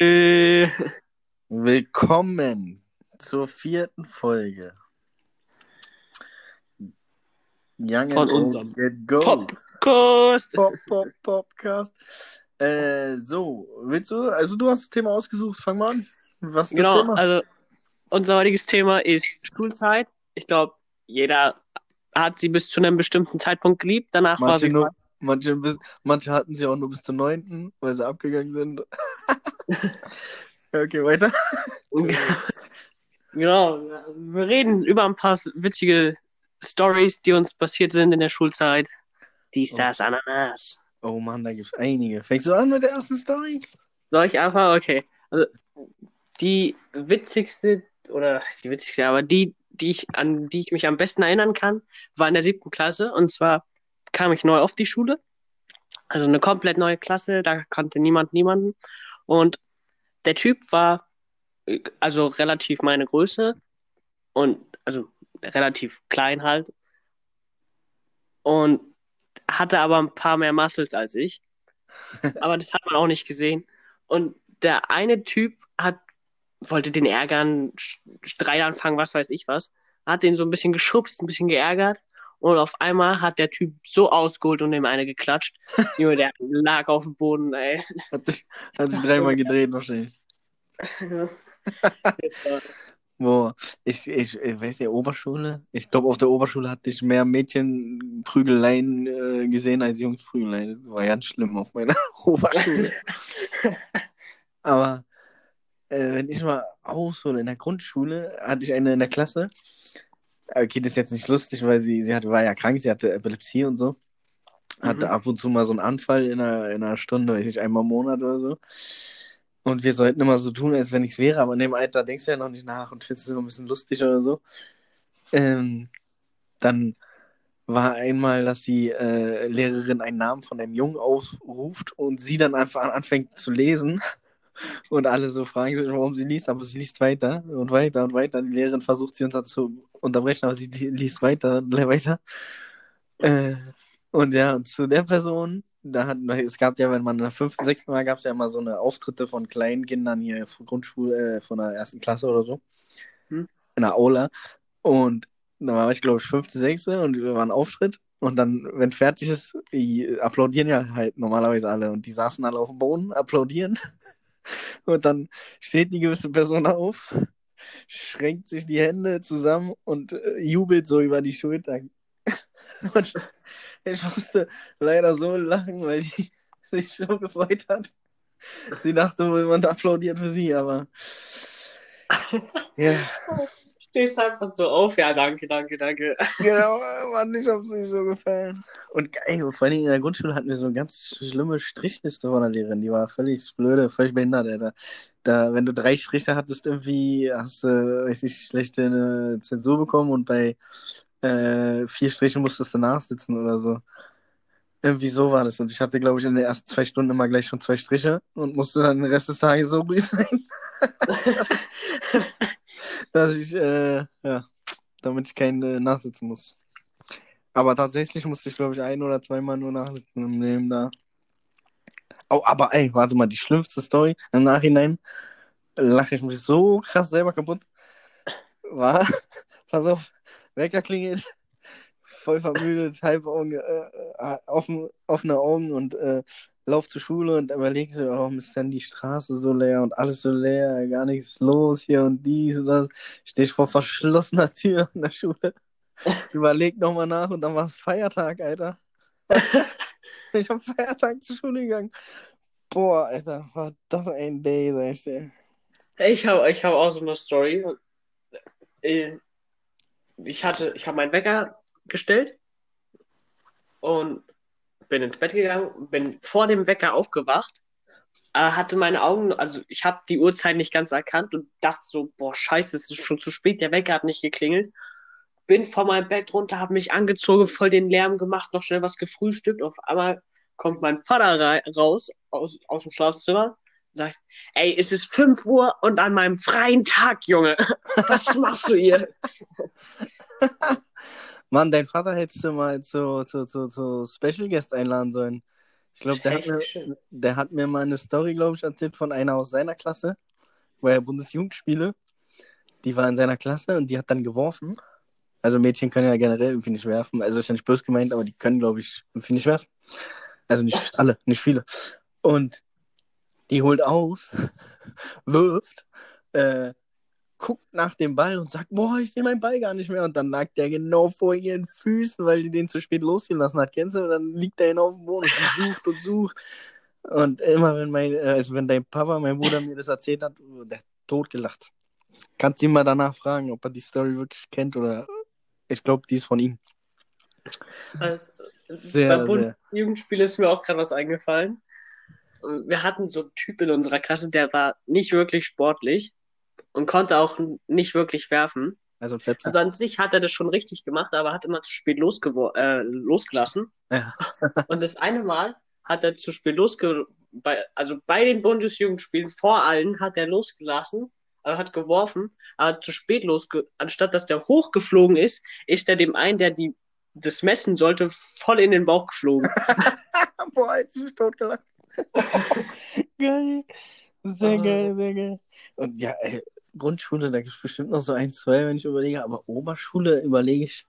Äh, Willkommen zur vierten Folge. Young Von and unserem Get Gold. Podcast. Pop, Pop, Popcast. Äh, so, willst du, also du hast das Thema ausgesucht, fang mal an. Was ist Genau, das Thema? also unser heutiges Thema ist Schulzeit. Ich glaube, jeder hat sie bis zu einem bestimmten Zeitpunkt geliebt. Danach war manche, sie nur, manche, bis, manche hatten sie auch nur bis zur neunten, weil sie abgegangen sind. okay, weiter. Genau, wir reden über ein paar witzige Stories, die uns passiert sind in der Schulzeit. Dies, Oh. das, Ananas. Oh Mann, da gibt's einige. Fängst du an mit der ersten Story? Soll ich einfach? Okay. Also, die witzigste, oder was heißt die witzigste, aber die, die ich, an die ich mich am besten erinnern kann, war in der siebten Klasse. Und zwar kam ich neu auf die Schule. Also eine komplett neue Klasse, da kannte niemand niemanden. Und der Typ war also relativ meine Größe und also relativ klein halt. Und hatte aber ein paar mehr Muscles als ich. Aber das hat man auch nicht gesehen. Und der eine Typ hat, wollte den ärgern, Streit anfangen, was weiß ich was. Hat den so ein bisschen geschubst, ein bisschen geärgert. Und auf einmal hat der Typ so ausgeholt und dem eine geklatscht. Junge, der lag auf dem Boden, ey. Hat sich, hat sich dreimal gedreht wahrscheinlich. Boah, ich, ich, ich weiß ja, Oberschule. Ich glaube, auf der Oberschule hatte ich mehr Mädchenprügeleien äh, gesehen als Jungsprügeleien. Das war ganz schlimm auf meiner Oberschule. Aber äh, wenn ich mal aushole, in der Grundschule hatte ich eine in der Klasse. Okay, das ist jetzt nicht lustig, weil sie, sie hatte, war ja krank, sie hatte Epilepsie und so. Hatte Mhm. ab und zu mal so einen Anfall in einer, in einer Stunde, weiß ich, einmal im Monat oder so. Und wir sollten immer so tun, als wenn nichts wäre, aber in dem Alter denkst du ja noch nicht nach und findest es immer ein bisschen lustig oder so. Ähm, dann war einmal, dass die äh, Lehrerin einen Namen von einem Jungen aufruft und sie dann einfach an- anfängt zu lesen. Und alle so fragen sich, warum sie liest, aber sie liest weiter und weiter und weiter. Die Lehrerin versucht sie unter zu unterbrechen, aber sie li- liest weiter und weiter. Äh, und ja, und zu der Person, da hat, es gab ja, wenn man in der fünften, sechsten Mal gab es ja immer so eine Auftritte von kleinen Kindern hier von Grundschule, äh, von der ersten Klasse oder so. Hm. In der Aula. Und da war ich, glaube ich, fünfte, sechste und wir waren Auftritt. Und dann, wenn fertig ist, die applaudieren ja halt normalerweise alle. Und die saßen alle auf dem Boden, applaudieren. Und dann steht die gewisse Person auf, schränkt sich die Hände zusammen und äh, jubelt so über die Schulter. Und ich musste leider so lachen, weil die sich so gefreut hat. Sie dachte wohl, man applaudiert für sie, aber ja, Stehst einfach so auf. Ja, danke, danke, danke. genau, Mann, ich hab's nicht so gefallen. Und geil, vor allem in der Grundschule hatten wir so eine ganz schlimme Strichliste von der Lehrerin, die war völlig blöde, völlig behindert, Alter. Da, wenn du drei Striche hattest, irgendwie hast du, weiß ich, schlechte äh, Zensur bekommen und bei äh, vier Strichen musstest du nachsitzen oder so. Irgendwie so war das. Und ich hatte, glaube ich, in den ersten zwei Stunden immer gleich schon zwei Striche und musste dann den Rest des Tages so ruhig sein, dass ich, äh, ja, damit ich keinen äh, nachsitzen muss. Aber tatsächlich musste ich, glaube ich, ein oder zweimal nur nachsitzen im Leben da. Oh, aber ey, warte mal, die schlimmste Story im Nachhinein lache ich mich so krass selber kaputt. War, pass auf, Wecker klingelt, voll vermüdet, halb Augen, äh, äh, offen, offene Augen und äh, lauf zur Schule und überleg so, warum ist denn die Straße so leer und alles so leer, gar nichts los hier und dies und das. Steh ich vor verschlossener Tür in der Schule. Überleg nochmal nach und dann war es Feiertag, Alter. ich hab Feiertag zur Schule gegangen. Boah, Alter, war das ein Day, sag ich dir. Ich habe ich hab auch so eine Story. Äh, Ich hatte, ich habe meinen Wecker gestellt und bin ins Bett gegangen, bin vor dem Wecker aufgewacht, äh, hatte meine Augen, also ich habe die Uhrzeit nicht ganz erkannt und dachte so, boah, scheiße, es ist schon zu spät, der Wecker hat nicht geklingelt. Bin von meinem Bett runter, habe mich angezogen, voll den Lärm gemacht, noch schnell was gefrühstückt. Auf einmal kommt mein Vater raus aus, aus dem Schlafzimmer sagt, ey, es ist 5 Uhr und an meinem freien Tag, Junge. Was machst du hier? Mann, dein Vater hättest du mal zu, zu, zu, zu Special Guest einladen sollen. Ich glaube, der, hat mir- der hat mir mal eine Story, glaube ich, erzählt von einer aus seiner Klasse, wo er Bundesjugendspiele, die war in seiner Klasse und die hat dann geworfen. Also Mädchen können ja generell irgendwie nicht werfen. Also ist ja nicht böse gemeint, aber die können, glaube ich, irgendwie nicht werfen. Also nicht alle, nicht viele. Und die holt aus, wirft, äh, guckt nach dem Ball und sagt, boah, ich sehe meinen Ball gar nicht mehr. Und dann lag der genau vor ihren Füßen, weil die den zu spät losgelassen hat. Kennst du? Und dann liegt der auf dem Boden und sucht und sucht. Und immer wenn mein, äh, also wenn dein Papa, mein Bruder mir das erzählt hat, der hat totgelacht. Kannst du ihn mal danach fragen, ob er die Story wirklich kennt oder ich glaube, die ist von ihm. Also, Sehr, beim sehr. Bundesjugendspiel ist mir auch gerade was eingefallen. Wir hatten so einen Typ in unserer Klasse, der war nicht wirklich sportlich und konnte auch nicht wirklich werfen. Also. Also an sich hat er das schon richtig gemacht, aber hat immer zu spät losgewo äh, losgelassen. Ja. Und das eine Mal hat er zu spät losge... Bei, also bei den Bundesjugendspielen vor allen hat er losgelassen, also hat geworfen, aber zu spät losge... Anstatt dass der hochgeflogen ist, ist er dem einen, der die das messen sollte, voll in den Bauch geflogen. Boah, jetzt ist mich totgelacht. geil. Sehr Ah. geil, sehr geil. Und ja, ey, Grundschule, da gibt es bestimmt noch so ein, zwei, wenn ich überlege, aber Oberschule überlege ich,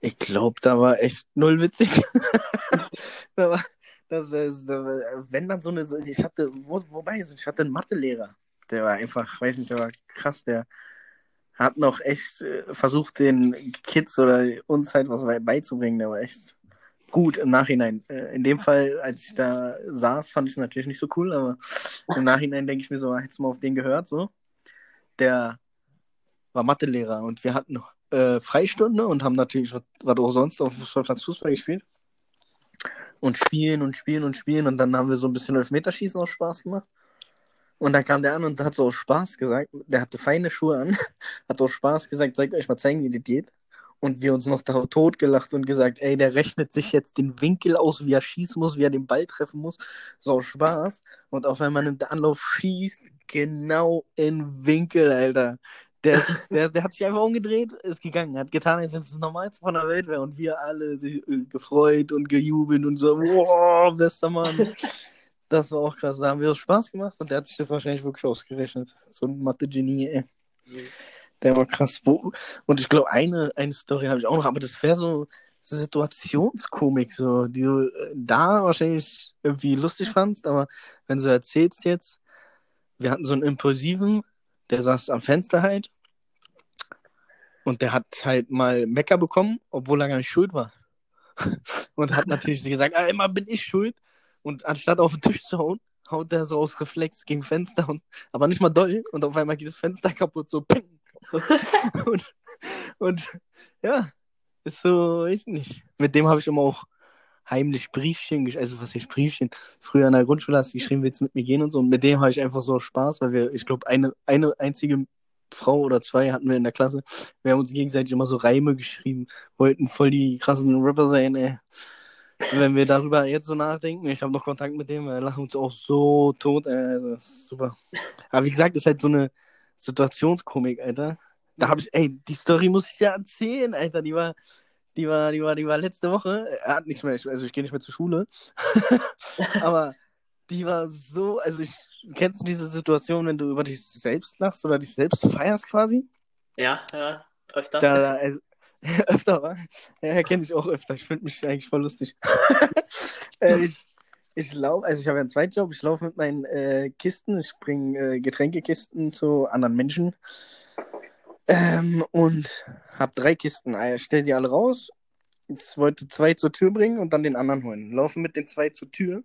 ich glaube, da war echt null witzig. da war, das, ist, da war- wenn dann so eine, so, ich hatte, wo, wobei, ich hatte einen Mathelehrer, der war einfach, weiß nicht, der war krass, der hat noch echt äh, versucht, den Kids oder uns halt was beizubringen, der war echt gut im Nachhinein. Äh, In dem Fall, als ich da saß, fand ich es natürlich nicht so cool, aber im Nachhinein denke ich mir so, hättest du mal auf den gehört, so. Der war Mathelehrer und wir hatten äh, Freistunde und haben natürlich, was, auch sonst, auf dem Fußballplatz Fußball gespielt. Und spielen und spielen und spielen und dann haben wir so ein bisschen Elfmeterschießen aus Spaß gemacht. Und dann kam der an und hat so Spaß gesagt, der hatte feine Schuhe an, hat aus Spaß gesagt, ich euch mal zeigen, wie das geht? Und wir uns noch da totgelacht und gesagt, ey, der rechnet sich jetzt den Winkel aus, wie er schießen muss, wie er den Ball treffen muss. So Spaß. Und auf einmal nimmt der Anlauf, schießt genau in Winkel, Alter. Der, der, der hat sich einfach umgedreht, ist gegangen, hat getan, als wenn es das Normalste von der Welt wäre. Und wir alle sich äh, gefreut und gejubelt und so, wow, bester Mann. Das war auch krass. Da haben wir Spaß gemacht und der hat sich das wahrscheinlich wirklich ausgerechnet. So ein Mathe-Genie, ey. Der war krass. Wo, und ich glaube, eine, eine Story habe ich auch noch, aber das wäre so Situationskomik, so, die du äh, da wahrscheinlich irgendwie lustig fandst, aber wenn du erzählst jetzt, wir hatten so einen Impulsiven, der saß am Fenster halt und der hat halt mal Mecker bekommen, obwohl er gar nicht schuld war. und hat natürlich gesagt, ah, immer bin ich schuld. Und anstatt auf den Tisch zu hauen, haut der so aus Reflex gegen Fenster, und, aber nicht mal doll. Und auf einmal geht das Fenster kaputt, so ping. und, und ja, ist so, weiß ich nicht. Mit dem habe ich immer auch heimlich Briefchen, also was heißt Briefchen? Früher in der Grundschule hast du geschrieben, willst du mit mir gehen und so. Und mit dem habe ich einfach so Spaß, weil wir, ich glaube, eine, eine einzige Frau oder zwei hatten wir in der Klasse. Wir haben uns gegenseitig immer so Reime geschrieben, wollten voll die krassen Rapper sein, ey. Wenn wir darüber jetzt so nachdenken, ich habe noch Kontakt mit dem, wir lachen uns auch so tot, ey. Also, super. Aber wie gesagt, ist halt so eine Situationskomik, Alter. Da habe ich, ey, die Story muss ich ja erzählen, Alter. Die war, die war, die war, die war letzte Woche. Er hat nichts mehr, also ich gehe nicht mehr zur Schule. Aber die war so, also ich, kennst du diese Situation, wenn du über dich selbst lachst oder dich selbst feierst quasi? Ja, ja, öfter. Da, da, also, öfter, wa? Ja, kenne ich auch öfter. Ich finde mich eigentlich voll lustig. äh, ich ich laufe, also ich habe ja einen Zweitjob, ich laufe mit meinen äh, Kisten, ich bringe äh, Getränkekisten zu anderen Menschen. Ähm, und habe drei Kisten. Ich stelle sie alle raus. Jetzt wollte zwei zur Tür bringen und dann den anderen holen. Laufe mit den zwei zur Tür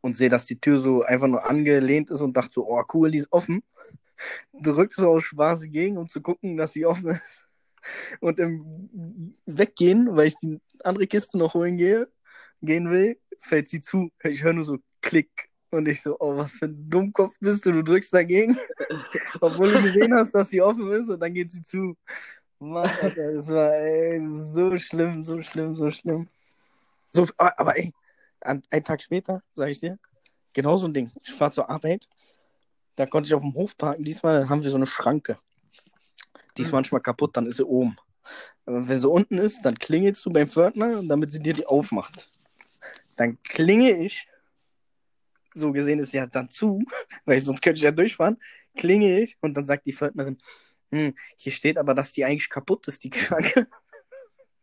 und sehe, dass die Tür so einfach nur angelehnt ist und dachte so, oh cool, die ist offen. Drück so aus Spaß gegen, um zu gucken, dass sie offen ist. Und im Weggehen, weil ich die andere Kiste noch holen gehe, gehen will, fällt sie zu. Ich höre nur so Klick. Und ich so, oh, was für ein Dummkopf bist du, du drückst dagegen, obwohl du gesehen hast, dass sie offen ist und dann geht sie zu. Mann, Alter, das war ey, so schlimm, so schlimm, so schlimm. So, aber ey, an, einen Tag später, sage ich dir, genau so ein Ding. Ich fahre zur Arbeit, da konnte ich auf dem Hof parken. Diesmal haben wir so eine Schranke. Die ist Mhm. manchmal kaputt, dann ist sie oben. Aber wenn sie unten ist, dann klingelst du beim Pförtner, damit sie dir die aufmacht. Dann klinge ich. So gesehen ist ja dann zu, weil sonst könnte ich ja durchfahren. Klinge ich und dann sagt die Pförtnerin, hm, hier steht aber, dass die eigentlich kaputt ist, die Krake.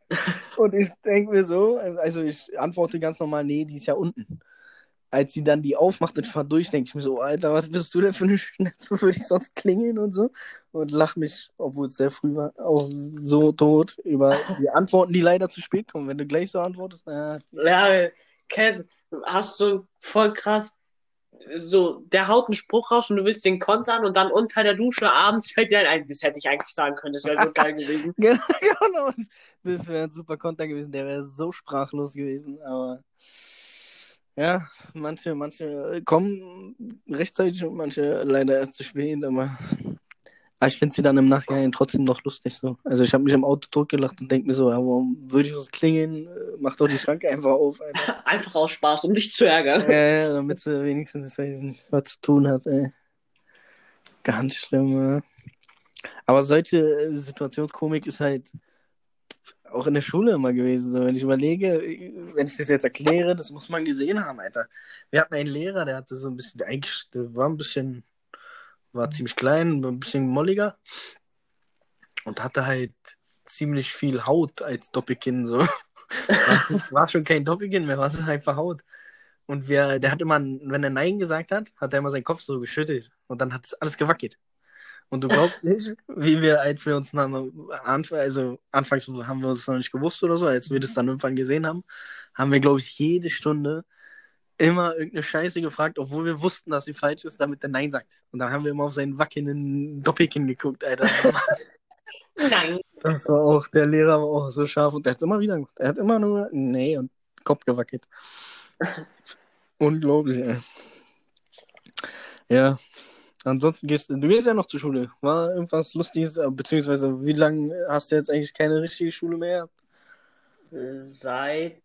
und ich denke mir so, also ich antworte ganz normal, nee, die ist ja unten. Als sie dann die aufmacht und ich fahr durch, denke ich mir so, Alter, was bist du denn für eine Schnepfe, würde ich sonst klingeln und so. Und lach mich, obwohl es sehr früh war, auch so tot über die Antworten, die leider zu spät kommen. Wenn du gleich so antwortest, na, Ja, Käse, hast du voll krass. So, der haut einen Spruch raus und du willst den kontern und dann unter der Dusche abends fällt dir ein, das hätte ich eigentlich sagen können, das wäre so geil gewesen. genau, das wäre ein super Konter gewesen, der wäre so sprachlos gewesen, aber ja, manche, manche kommen rechtzeitig und manche leider erst zu spät, aber, aber ich finde sie dann im Nachhinein trotzdem noch lustig so. Also ich habe mich im Auto totgelacht und denke mir so, ja, warum würde ich was klingeln? Mach doch die Schranke einfach auf. Alter. Einfach aus Spaß, um dich zu ärgern. Ja, ja, damit sie wenigstens, weiß ich nicht, was zu tun hat, ey. Ganz schlimm, ja. Aber solche äh, Situationskomik ist halt auch in der Schule immer gewesen. So, wenn ich überlege, wenn ich das jetzt erkläre, das muss man gesehen haben, Alter. Wir hatten einen Lehrer, der hatte so ein bisschen, eigentlich, der war ein bisschen, war ziemlich klein, ein bisschen molliger und hatte halt ziemlich viel Haut als Doppelkinn, so. War, schon kein Doppelkinn mehr, war es einfach Haut. Und wir, der hat immer, wenn er Nein gesagt hat, hat er immer seinen Kopf so geschüttelt. Und dann hat es alles gewackelt. Und du glaubst nicht, wie wir, als wir uns dann, also anfangs haben wir uns noch nicht gewusst oder so, als wir das dann irgendwann gesehen haben, haben wir, glaube ich, jede Stunde immer irgendeine Scheiße gefragt, obwohl wir wussten, dass sie falsch ist, damit er Nein sagt. Und dann haben wir immer auf seinen wackelnden Doppelkinn geguckt, Alter. Nein. Das war auch, der Lehrer war auch so scharf und der hat immer wieder gemacht. Er hat immer nur Nee und Kopf gewackelt. Unglaublich, ey. Ja. Ansonsten gehst du, du gehst ja noch zur Schule. War irgendwas Lustiges, äh, beziehungsweise wie lange hast du jetzt eigentlich keine richtige Schule mehr? Seit,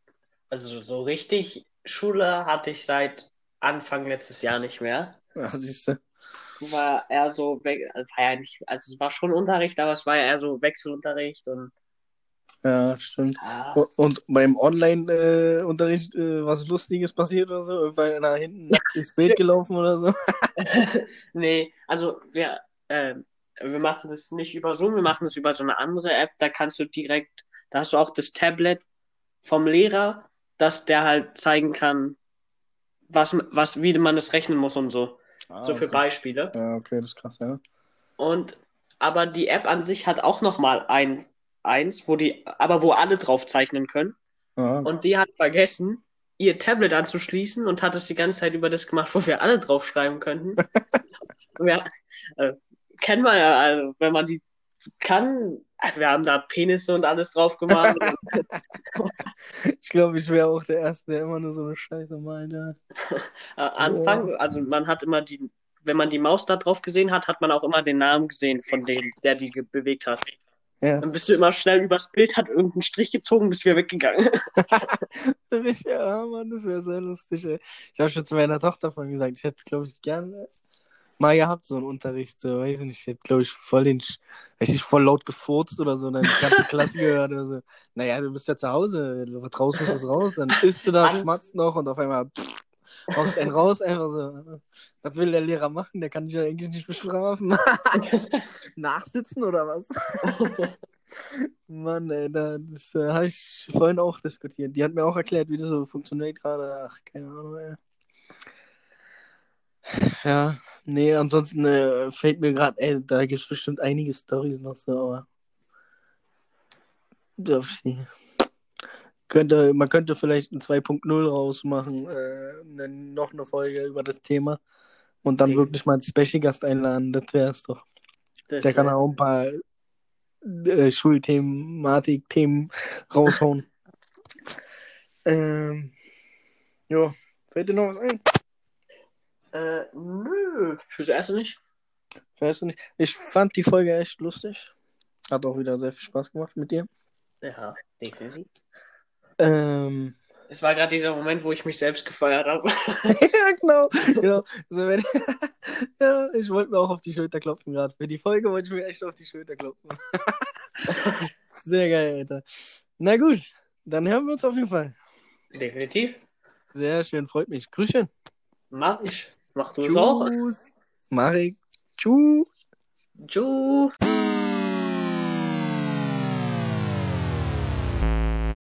also so richtig Schule hatte ich seit Anfang letztes Jahr nicht mehr. Ja, siehst du. War eher so, we- war ja nicht, also es war schon Unterricht, aber es war ja eher so Wechselunterricht und Ja, stimmt. ja, Und, und beim Online-Unterricht äh, was Lustiges passiert oder so? Irgendwann nach hinten durchs Bild gelaufen oder so? nee, also wir, ähm, wir machen das nicht über Zoom, wir machen das über so eine andere App, da kannst du direkt, da hast du auch das Tablet vom Lehrer, dass der halt zeigen kann, was, was, wie man das rechnen muss und so. Ah, so für okay. Beispiele. Ja, okay, das ist krass, ja. Und aber die App an sich hat auch noch mal ein eins, wo die, aber wo alle drauf zeichnen können. Ah, Und die hat vergessen, ihr Tablet anzuschließen und hat es die ganze Zeit über das gemacht, wo wir alle draufschreiben könnten. ja, äh, kennen wir ja, also wenn man die kann, äh, wir haben da Penisse und alles drauf gemacht. ich glaube, ich wäre auch der Erste, der immer nur so eine Scheiße malt. Äh, Anfang, also man hat immer die, wenn man die Maus da drauf gesehen hat, hat man auch immer den Namen gesehen von dem, der die bewegt hat. Ja, Dann bist du immer schnell übers Bild, hat irgendeinen Strich gezogen, bist wieder weggegangen. ja, Mann, das wäre sehr lustig, ey. Ich habe schon zu meiner Tochter von gesagt, ich hätte, glaube ich, gerne mal gehabt, so einen Unterricht, so, weiß ich nicht, ich hätte, glaube ich, voll den, ich, voll laut gefurzt oder so, dann die ganze Klasse gehört oder so. Naja, du bist ja zu Hause, was raus muss es raus, dann isst du da, schmatzt noch und auf einmal pff, haust einen raus, einfach so. Was will der Lehrer machen? Der kann dich ja eigentlich nicht bestrafen. Nachsitzen oder was? Mann, ey, da, das äh, habe ich vorhin auch diskutiert. Die hat mir auch erklärt, wie das so funktioniert gerade. Ach, keine Ahnung, ey. Ja, nee, ansonsten äh, fällt mir gerade, ey, da gibt es bestimmt einige Storys noch so, aber. Darf ich könnte, man könnte vielleicht ein 2.0 rausmachen, äh, ne, noch eine Folge über das Thema und dann Okay. wirklich mal einen Special-Gast einladen, das wäre es doch. Das, Der kann auch ein paar äh, Schulthematik-Themen raushauen. ähm, ja, fällt dir noch was ein? Äh, nö, fürs Erste nicht. Weißt du nicht? Ich fand die Folge echt lustig. Hat auch wieder sehr viel Spaß gemacht mit dir. Ja, definitiv. Ähm, Es war gerade dieser Moment, wo ich mich selbst gefeiert habe. ja, genau. genau. So, wenn, ja, ich wollte mir auch auf die Schulter klopfen gerade. Für die Folge wollte ich mir echt auf die Schulter klopfen. Sehr geil, Alter. Na gut, dann hören wir uns auf jeden Fall. Definitiv. Sehr schön, freut mich. Grüßchen. Mach ich. Mach du es auch. Mach ich. Tschüss. Tschüss.